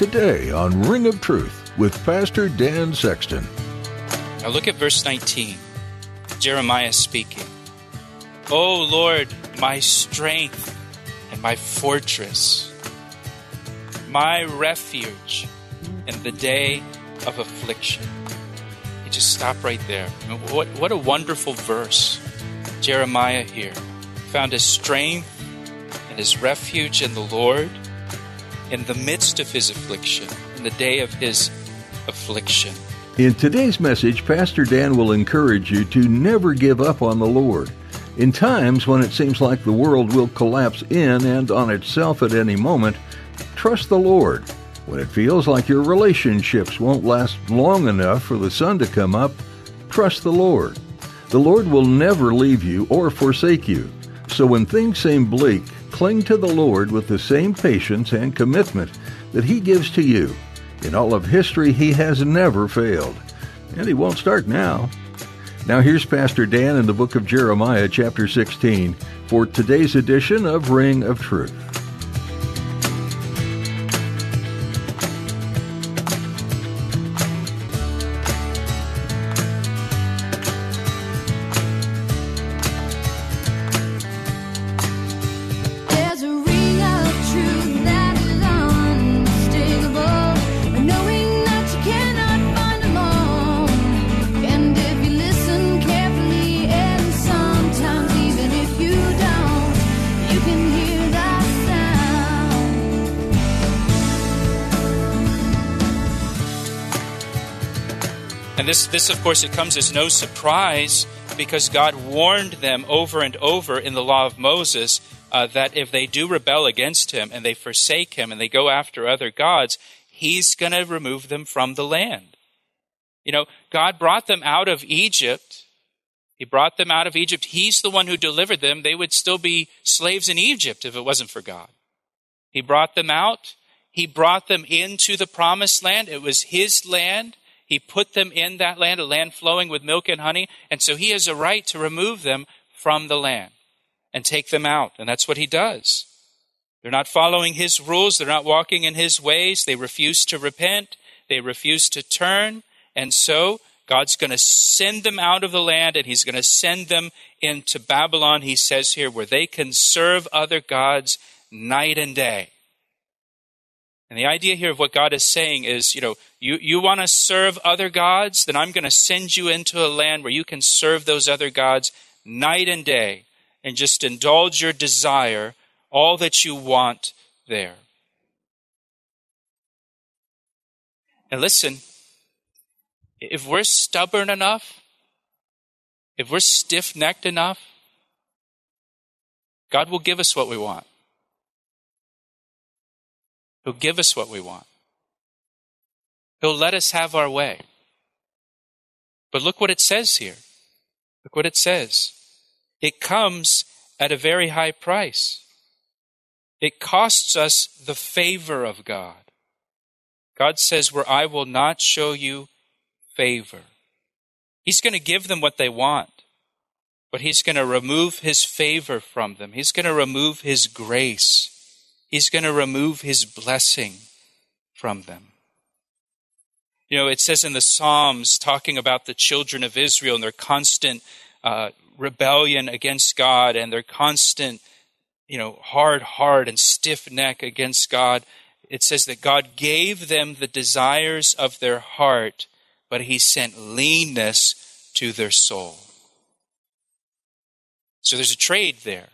Today on Ring of Truth with Pastor Dan Sexton. Now look at verse 19. Jeremiah speaking. O Lord, my strength and my fortress, my refuge in the day of affliction. You just stop right there. What, what a wonderful verse. Jeremiah here found his strength and his refuge in the Lord in the midst of his affliction, in the day of his affliction. In today's message, Pastor Dan will encourage you to never give up on the Lord. In times when it seems like the world will collapse in and on itself at any moment, trust the Lord. When it feels like your relationships won't last long enough for the sun to come up, trust the Lord. The Lord will never leave you or forsake you. So when things seem bleak, cling to the Lord with the same patience and commitment that He gives to you. In all of history, He has never failed. And He won't start now. Now, here's Pastor Dan in the book of Jeremiah, chapter 16, for today's edition of Ring of Truth. Of course, it comes as no surprise because God warned them over and over in the law of Moses uh, that if they do rebel against him and they forsake him and they go after other gods, he's going to remove them from the land. You know, God brought them out of Egypt. He brought them out of Egypt. He's the one who delivered them. They would still be slaves in Egypt if it wasn't for God. He brought them out. He brought them into the promised land. It was his land. He put them in that land, a land flowing with milk and honey. And so he has a right to remove them from the land and take them out. And that's what he does. They're not following his rules. They're not walking in his ways. They refuse to repent. They refuse to turn. And so God's going to send them out of the land and he's going to send them into Babylon, he says here, where they can serve other gods night and day. And the idea here of what God is saying is, you know, you, you want to serve other gods, then I'm going to send you into a land where you can serve those other gods night and day and just indulge your desire, all that you want there. And listen, if we're stubborn enough, if we're stiff necked enough, God will give us what we want. He'll give us what we want. He'll let us have our way. But look what it says here. Look what it says. It comes at a very high price. It costs us the favor of God. God says, Where I will not show you favor. He's going to give them what they want, but He's going to remove His favor from them. He's going to remove His grace. He's going to remove His blessing from them. You know, it says in the Psalms, talking about the children of Israel and their constant uh, rebellion against God and their constant, you know, hard heart and stiff neck against God. It says that God gave them the desires of their heart, but He sent leanness to their soul. So there's a trade there.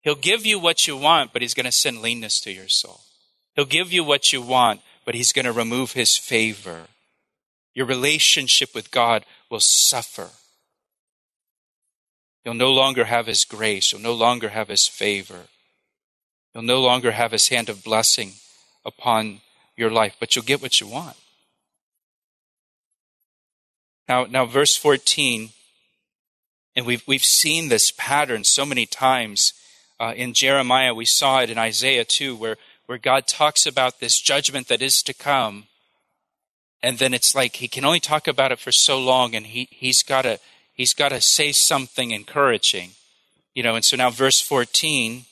He'll give you what you want, but He's going to send leanness to your soul. He'll give you what you want, but He's going to remove His favor. Your relationship with God will suffer. You'll no longer have His grace. You'll no longer have His favor. You'll no longer have His hand of blessing upon your life, but you'll get what you want. Now, now verse 14, and we've, we've seen this pattern so many times uh, in Jeremiah. We saw it in Isaiah too, where, where God talks about this judgment that is to come. And then it's like he can only talk about it for so long, and he, he's got to he's got to say something encouraging. You know, and so now verse 14,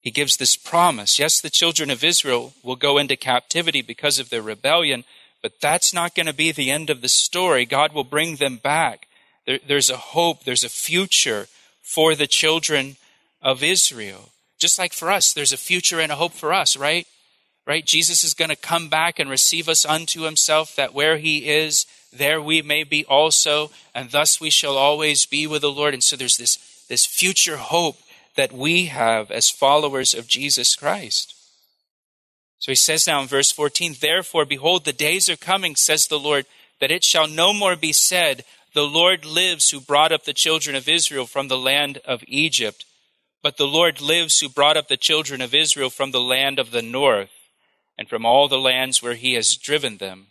he gives this promise. Yes, the children of Israel will go into captivity because of their rebellion, but that's not going to be the end of the story. God will bring them back. There, there's a hope, there's a future for the children of Israel. Just like for us, there's a future and a hope for us, right? Right? Jesus is going to come back and receive us unto himself, that where he is, there we may be also, and thus we shall always be with the Lord. And so there's this, this future hope that we have as followers of Jesus Christ. So he says now in verse 14, Therefore, behold, the days are coming, says the Lord, that it shall no more be said, The Lord lives who brought up the children of Israel from the land of Egypt. But the Lord lives who brought up the children of Israel from the land of the north, and from all the lands where he has driven them.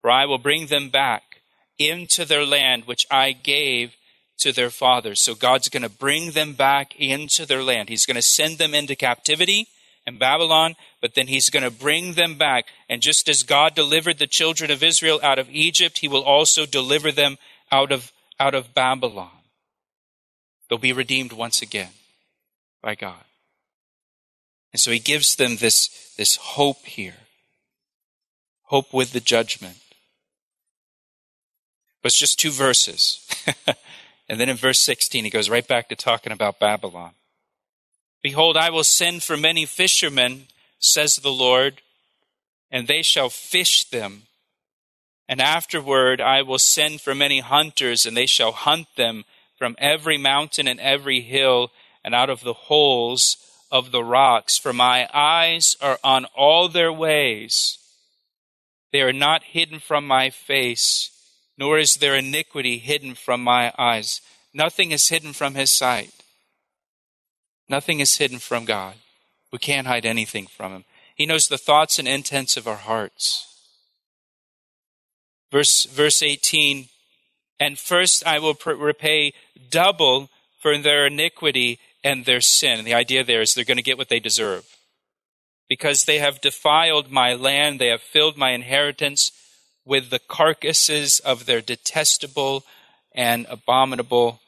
For I will bring them back into their land which I gave to their fathers. So God's going to bring them back into their land. He's going to send them into captivity in Babylon, but then he's going to bring them back. And just as God delivered the children of Israel out of Egypt, he will also deliver them out of, out of Babylon. They'll be redeemed once again by God. And so he gives them this, this hope here. Hope with the judgment. But it's just two verses. and then in verse 16, he goes right back to talking about Babylon. Behold, I will send for many fishermen, says the Lord, and they shall fish them. And afterward I will send for many hunters, and they shall hunt them from every mountain and every hill, and out of the holes of the rocks. For my eyes are on all their ways. They are not hidden from my face, nor is their iniquity hidden from my eyes. Nothing is hidden from his sight. Nothing is hidden from God. We can't hide anything from Him. He knows the thoughts and intents of our hearts. Verse, verse 18 And first I will repay double for their iniquity and their sin. And the idea there is they're going to get what they deserve. Because they have defiled my land, they have filled my inheritance with the carcasses of their detestable and abominable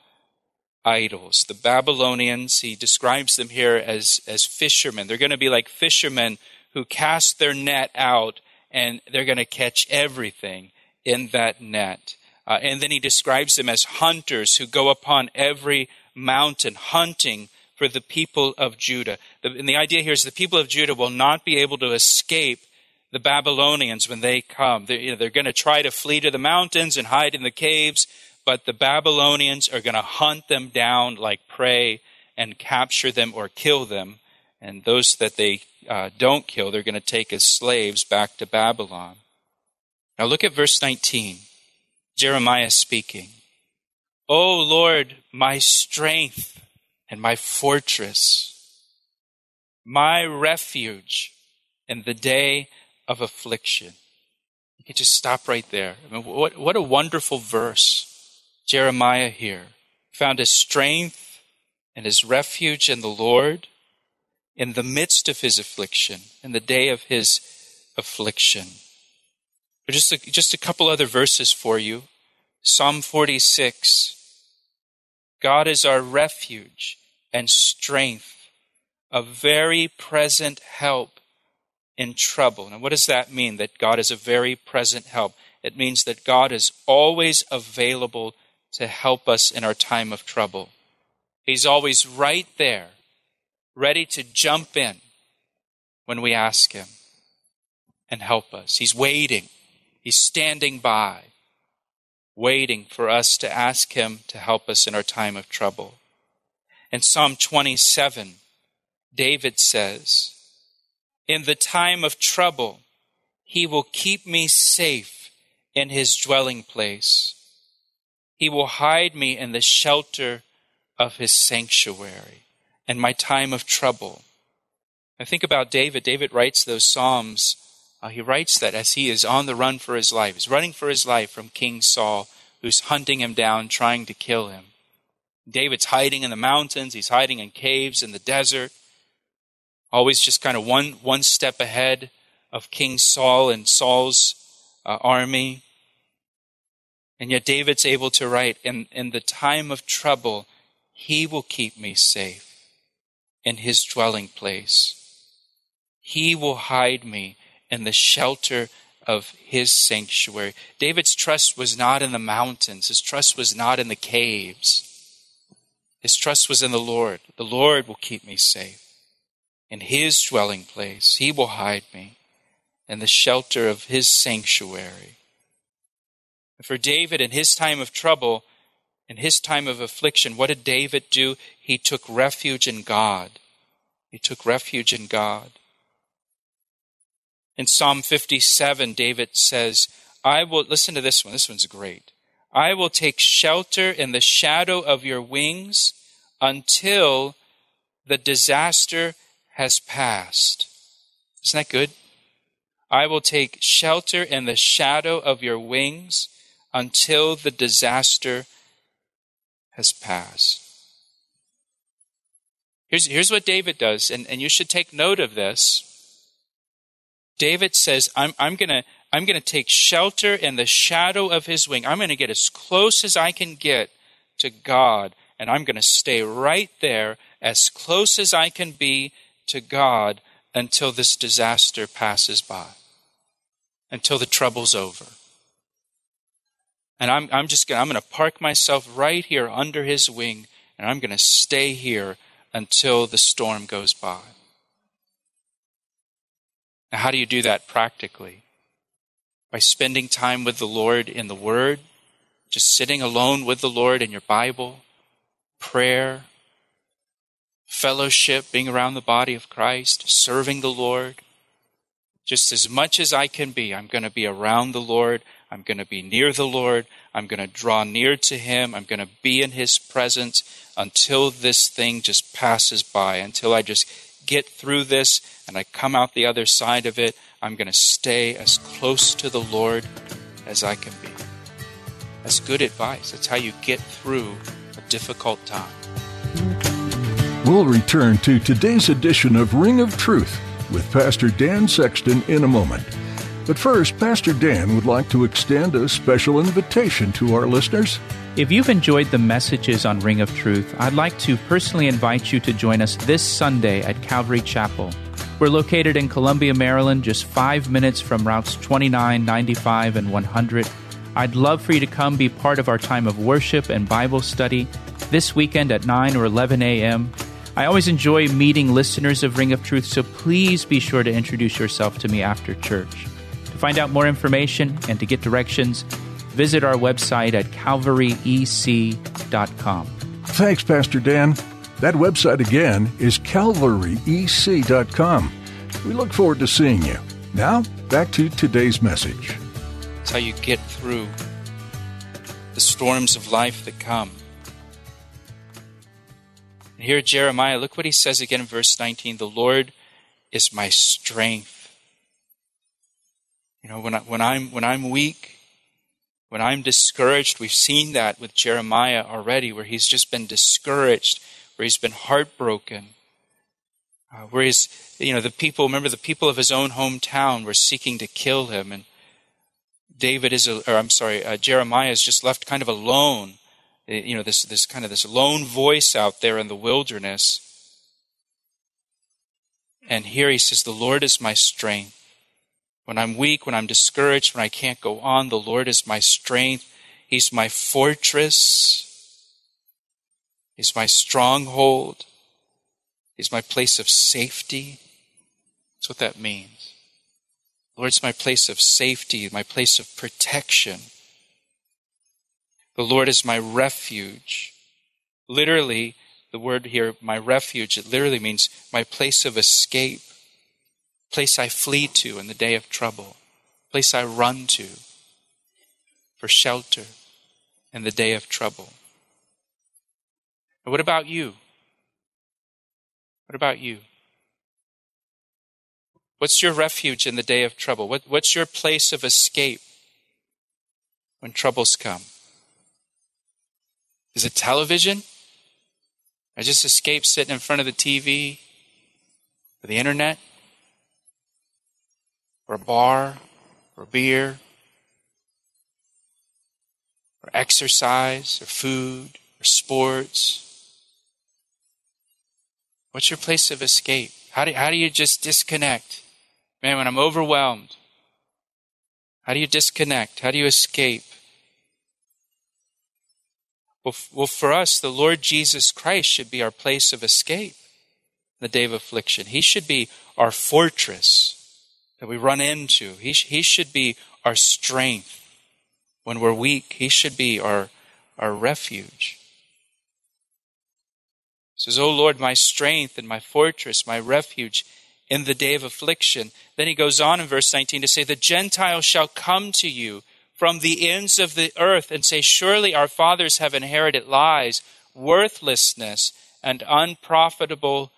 idols. The Babylonians, he describes them here as, as fishermen. They're going to be like fishermen who cast their net out and they're going to catch everything in that net. Uh, and then he describes them as hunters who go upon every mountain hunting for the people of Judah. And the idea here is the people of Judah will not be able to escape the Babylonians when they come. They're, you know, they're going to try to flee to the mountains and hide in the caves but the Babylonians are going to hunt them down like prey and capture them or kill them. And those that they uh, don't kill, they're going to take as slaves back to Babylon. Now look at verse 19. Jeremiah speaking. O Lord, my strength and my fortress, my refuge in the day of affliction. You can just stop right there. I mean, what, what a wonderful verse. Jeremiah here found his strength and his refuge in the Lord in the midst of his affliction, in the day of his affliction. But just a, just a couple other verses for you. Psalm 46. God is our refuge and strength, a very present help in trouble. Now, what does that mean? That God is a very present help. It means that God is always available to help us in our time of trouble. He's always right there, ready to jump in when we ask Him and help us. He's waiting, He's standing by, waiting for us to ask Him to help us in our time of trouble. In Psalm 27, David says, In the time of trouble, He will keep me safe in His dwelling place. He will hide me in the shelter of his sanctuary in my time of trouble. I think about David. David writes those Psalms. Uh, he writes that as he is on the run for his life. He's running for his life from King Saul, who's hunting him down, trying to kill him. David's hiding in the mountains. He's hiding in caves in the desert. Always just kind of one, one step ahead of King Saul and Saul's uh, army. And yet David's able to write, in, in the time of trouble, he will keep me safe in his dwelling place. He will hide me in the shelter of his sanctuary. David's trust was not in the mountains. His trust was not in the caves. His trust was in the Lord. The Lord will keep me safe. In his dwelling place, he will hide me in the shelter of his sanctuary. For David, in his time of trouble, in his time of affliction, what did David do? He took refuge in God. He took refuge in God. In Psalm 57, David says, I will, listen to this one, this one's great. I will take shelter in the shadow of your wings until the disaster has passed. Isn't that good? I will take shelter in the shadow of your wings until the disaster has passed. Here's, here's what David does, and, and you should take note of this. David says, I'm, I'm going to I'm going to take shelter in the shadow of his wing. I'm going to get as close as I can get to God, and I'm going to stay right there as close as I can be to God until this disaster passes by, until the trouble's over. And I'm, I'm just going I'm going to park myself right here under his wing, and I'm going to stay here until the storm goes by. Now, how do you do that practically? By spending time with the Lord in the Word, just sitting alone with the Lord in your Bible, prayer, fellowship, being around the body of Christ, serving the Lord. Just as much as I can be, I'm going to be around the Lord. I'm going to be near the Lord. I'm going to draw near to Him. I'm going to be in His presence until this thing just passes by, until I just get through this and I come out the other side of it. I'm going to stay as close to the Lord as I can be. That's good advice. That's how you get through a difficult time. We'll return to today's edition of Ring of Truth with Pastor Dan Sexton in a moment. But first, Pastor Dan would like to extend a special invitation to our listeners. If you've enjoyed the messages on Ring of Truth, I'd like to personally invite you to join us this Sunday at Calvary Chapel. We're located in Columbia, Maryland, just five minutes from routes 29, 95, and 100. I'd love for you to come be part of our time of worship and Bible study this weekend at 9 or 11 a.m. I always enjoy meeting listeners of Ring of Truth, so please be sure to introduce yourself to me after church. To find out more information and to get directions, visit our website at calvaryec.com. Thanks, Pastor Dan. That website again is calvaryec.com. We look forward to seeing you. Now, back to today's message. It's how you get through the storms of life that come. And here, Jeremiah, look what he says again in verse 19 The Lord is my strength. You know, when, I, when, I'm, when I'm weak, when I'm discouraged, we've seen that with Jeremiah already, where he's just been discouraged, where he's been heartbroken, uh, where he's, you know, the people, remember the people of his own hometown were seeking to kill him, and David is, or I'm sorry, uh, Jeremiah is just left kind of alone you know, this, this kind of this lone voice out there in the wilderness. And here he says, The Lord is my strength. When I'm weak, when I'm discouraged, when I can't go on, the Lord is my strength. He's my fortress. He's my stronghold. is my place of safety. That's what that means. The Lord's my place of safety, my place of protection. The Lord is my refuge. Literally, the word here, my refuge, it literally means my place of escape, place I flee to in the day of trouble, place I run to for shelter in the day of trouble. And what about you? What about you? What's your refuge in the day of trouble? What, what's your place of escape when troubles come? Is it television? I just escape sitting in front of the TV or the internet or a bar or beer or exercise or food or sports? What's your place of escape? How do, how do you just disconnect? Man, when I'm overwhelmed, how do you disconnect? How do you escape? Well, well, for us, the Lord Jesus Christ should be our place of escape in the day of affliction. He should be our fortress that we run into. He, he should be our strength when we're weak. He should be our, our refuge. Says, O Lord, my strength and my fortress, my refuge in the day of affliction. Then he goes on in verse 19 to say, The Gentiles shall come to you from the ends of the earth and say, Surely our fathers have inherited lies, worthlessness, and unprofitable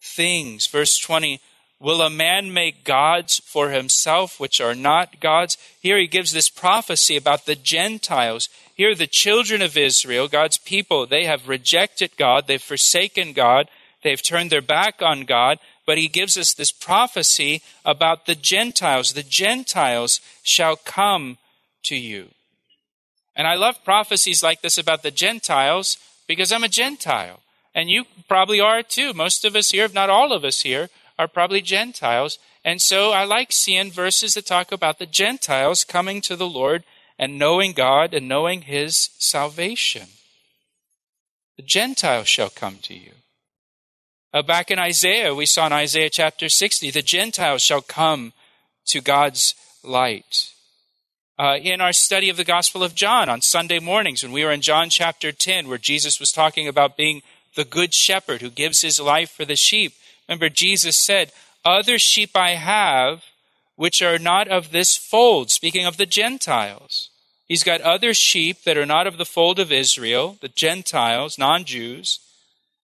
things. Verse 20, Will a man make gods for himself which are not gods? Here he gives this prophecy about the Gentiles. Here, the children of Israel, God's people, they have rejected God, they've forsaken God, they've turned their back on God, but he gives us this prophecy about the Gentiles. The Gentiles shall come to you. And I love prophecies like this about the Gentiles because I'm a Gentile. And you probably are too. Most of us here, if not all of us here, are probably Gentiles. And so I like seeing verses that talk about the Gentiles coming to the Lord and knowing God and knowing His salvation. The Gentiles shall come to you. Uh, back in Isaiah, we saw in Isaiah chapter 60, the Gentiles shall come to God's light. Uh, in our study of the Gospel of John on Sunday mornings, when we were in John chapter 10, where Jesus was talking about being the good shepherd who gives his life for the sheep, remember Jesus said, Other sheep I have which are not of this fold, speaking of the Gentiles. He's got other sheep that are not of the fold of Israel, the Gentiles, non Jews.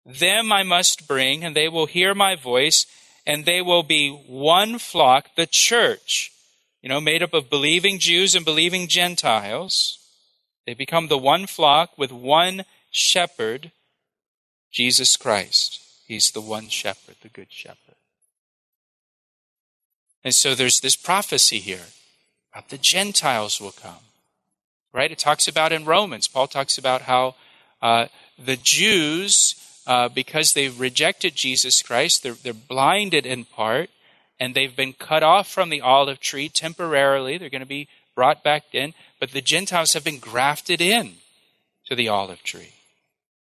Them I must bring, and they will hear my voice, and they will be one flock, the church, you know, made up of believing Jews and believing Gentiles. They become the one flock with one shepherd, Jesus Christ. He's the one shepherd, the good shepherd. And so there's this prophecy here about the Gentiles will come. Right? It talks about in Romans, Paul talks about how uh, the Jews uh, because they've rejected Jesus Christ, they're, they're blinded in part, and they've been cut off from the olive tree temporarily. They're going to be brought back in, but the Gentiles have been grafted in to the olive tree.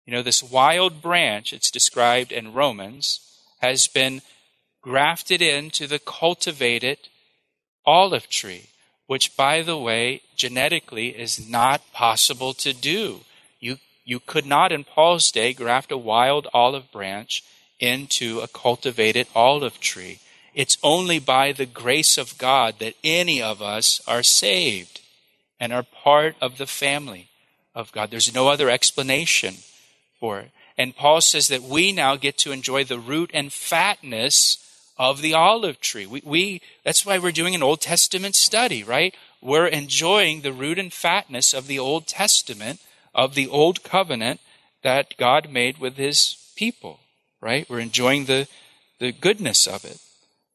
You know, this wild branch, it's described in Romans, has been grafted into the cultivated olive tree, which, by the way, genetically is not possible to do. You you could not in Paul's day graft a wild olive branch into a cultivated olive tree. It's only by the grace of God that any of us are saved and are part of the family of God. There's no other explanation for it. And Paul says that we now get to enjoy the root and fatness of the olive tree. We, we, that's why we're doing an Old Testament study, right? We're enjoying the root and fatness of the Old Testament of the old covenant that God made with his people, right? We're enjoying the, the goodness of it,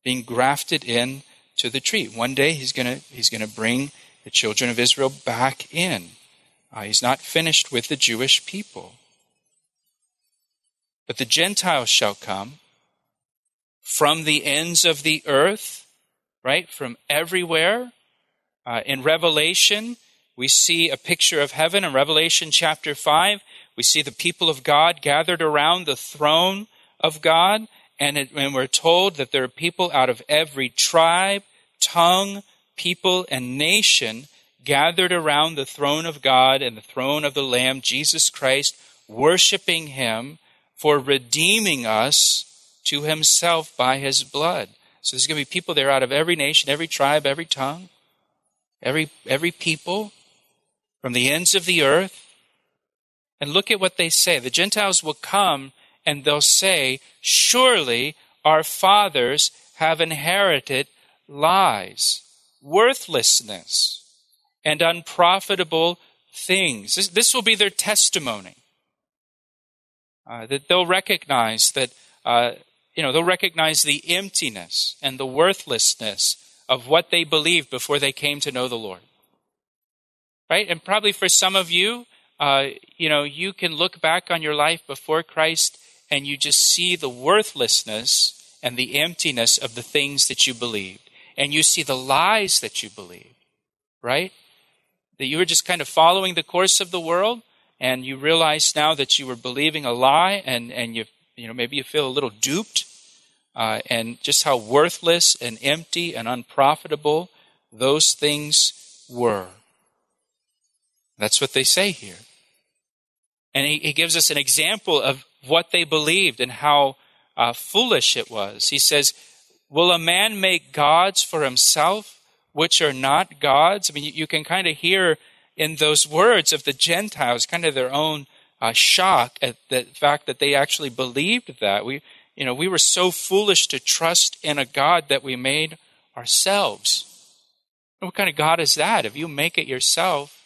being grafted in to the tree. One day he's to he's to bring the children of Israel back in. Uh, he's not finished with the Jewish people. But the Gentiles shall come from the ends of the earth, right? From everywhere. Uh, in Revelation, we see a picture of heaven in Revelation chapter 5. We see the people of God gathered around the throne of God, and, it, and we're told that there are people out of every tribe, tongue, people, and nation gathered around the throne of God and the throne of the Lamb, Jesus Christ, worshiping Him for redeeming us to Himself by His blood. So there's going to be people there out of every nation, every tribe, every tongue, every, every people from the ends of the earth. And look at what they say. The Gentiles will come and they'll say, Surely our fathers have inherited lies, worthlessness, and unprofitable things. This, this will be their testimony. Uh, that they'll recognize that, uh, you know, they'll recognize the emptiness and the worthlessness of what they believed before they came to know the Lord. Right? And probably for some of you, uh, you know, you can look back on your life before Christ and you just see the worthlessness and the emptiness of the things that you believed. And you see the lies that you believed, right? That you were just kind of following the course of the world and you realize now that you were believing a lie and, and you, you know, maybe you feel a little duped uh, and just how worthless and empty and unprofitable those things were. That's what they say here. And he, he gives us an example of what they believed and how uh, foolish it was. He says, Will a man make gods for himself which are not gods? I mean, you, you can kind of hear in those words of the Gentiles kind of their own uh, shock at the fact that they actually believed that. We, you know, we were so foolish to trust in a God that we made ourselves. What kind of God is that? If you make it yourself,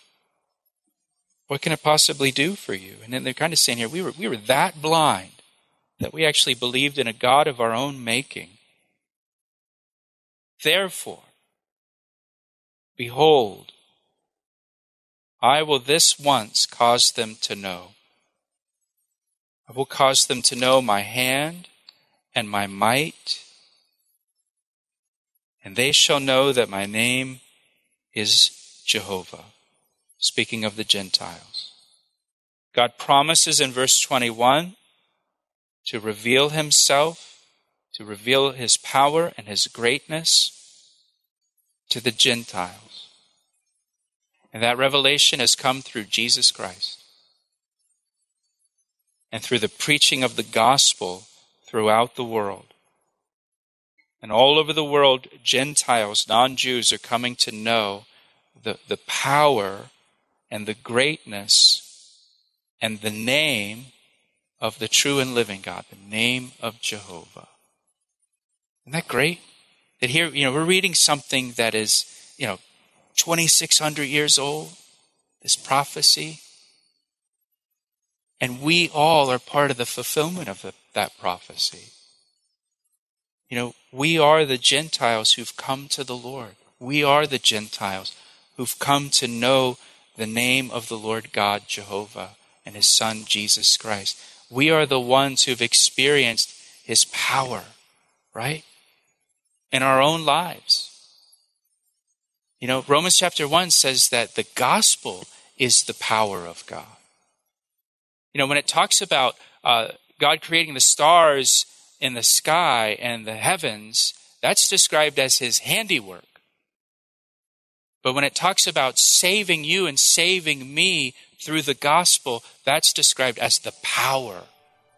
what can it possibly do for you? And then they're kind of saying here, we were, we were that blind that we actually believed in a God of our own making. Therefore, behold, I will this once cause them to know. I will cause them to know my hand and my might, and they shall know that my name is Jehovah. Speaking of the Gentiles. God promises in verse 21 to reveal himself, to reveal his power and his greatness to the Gentiles. And that revelation has come through Jesus Christ and through the preaching of the gospel throughout the world. And all over the world, Gentiles, non Jews, are coming to know the, the power and the greatness and the name of the true and living God, the name of Jehovah. Isn't that great? That here, you know, we're reading something that is, you know, 2,600 years old, this prophecy. And we all are part of the fulfillment of the, that prophecy. You know, we are the Gentiles who've come to the Lord. We are the Gentiles who've come to know the name of the Lord God, Jehovah, and his Son, Jesus Christ. We are the ones who've experienced his power, right? In our own lives. You know, Romans chapter 1 says that the gospel is the power of God. You know, when it talks about uh, God creating the stars in the sky and the heavens, that's described as his handiwork. But when it talks about saving you and saving me through the gospel, that's described as the power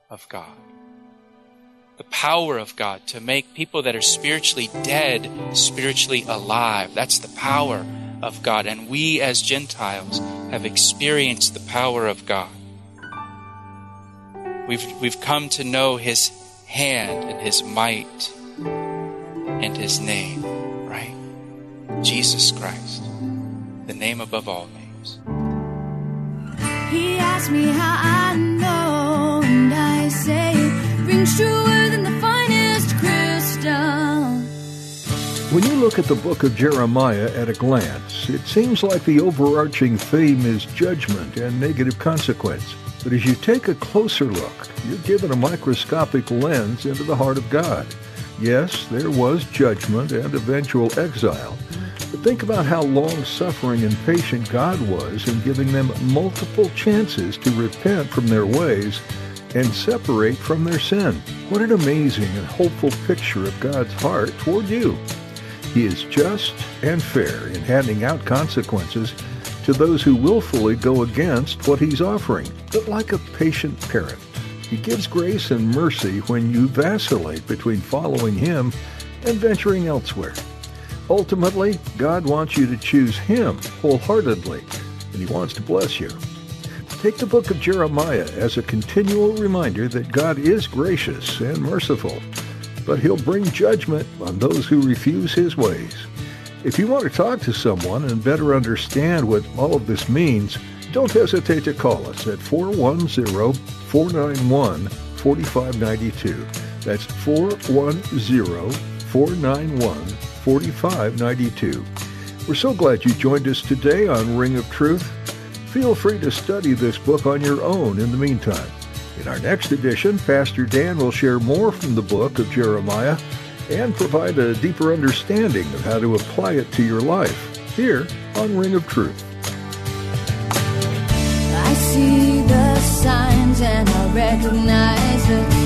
of God. The power of God to make people that are spiritually dead spiritually alive. That's the power of God. And we as Gentiles have experienced the power of God. We've, we've come to know His hand and His might and His name, right? Jesus Christ, the name above all names. He asked me how I know, and I say it rings truer than the finest crystal. When you look at the book of Jeremiah at a glance, it seems like the overarching theme is judgment and negative consequence. But as you take a closer look, you're given a microscopic lens into the heart of God. Yes, there was judgment and eventual exile, but think about how long-suffering and patient God was in giving them multiple chances to repent from their ways and separate from their sin. What an amazing and hopeful picture of God's heart toward you. He is just and fair in handing out consequences to those who willfully go against what he's offering. But like a patient parent, he gives grace and mercy when you vacillate between following him and venturing elsewhere. Ultimately, God wants you to choose him wholeheartedly, and he wants to bless you. Take the book of Jeremiah as a continual reminder that God is gracious and merciful, but he'll bring judgment on those who refuse his ways. If you want to talk to someone and better understand what all of this means, don't hesitate to call us at 410-491-4592. That's 410-491-4592. We're so glad you joined us today on Ring of Truth. Feel free to study this book on your own in the meantime. In our next edition, Pastor Dan will share more from the book of Jeremiah and provide a deeper understanding of how to apply it to your life here on Ring of Truth. I see the signs and I recognize the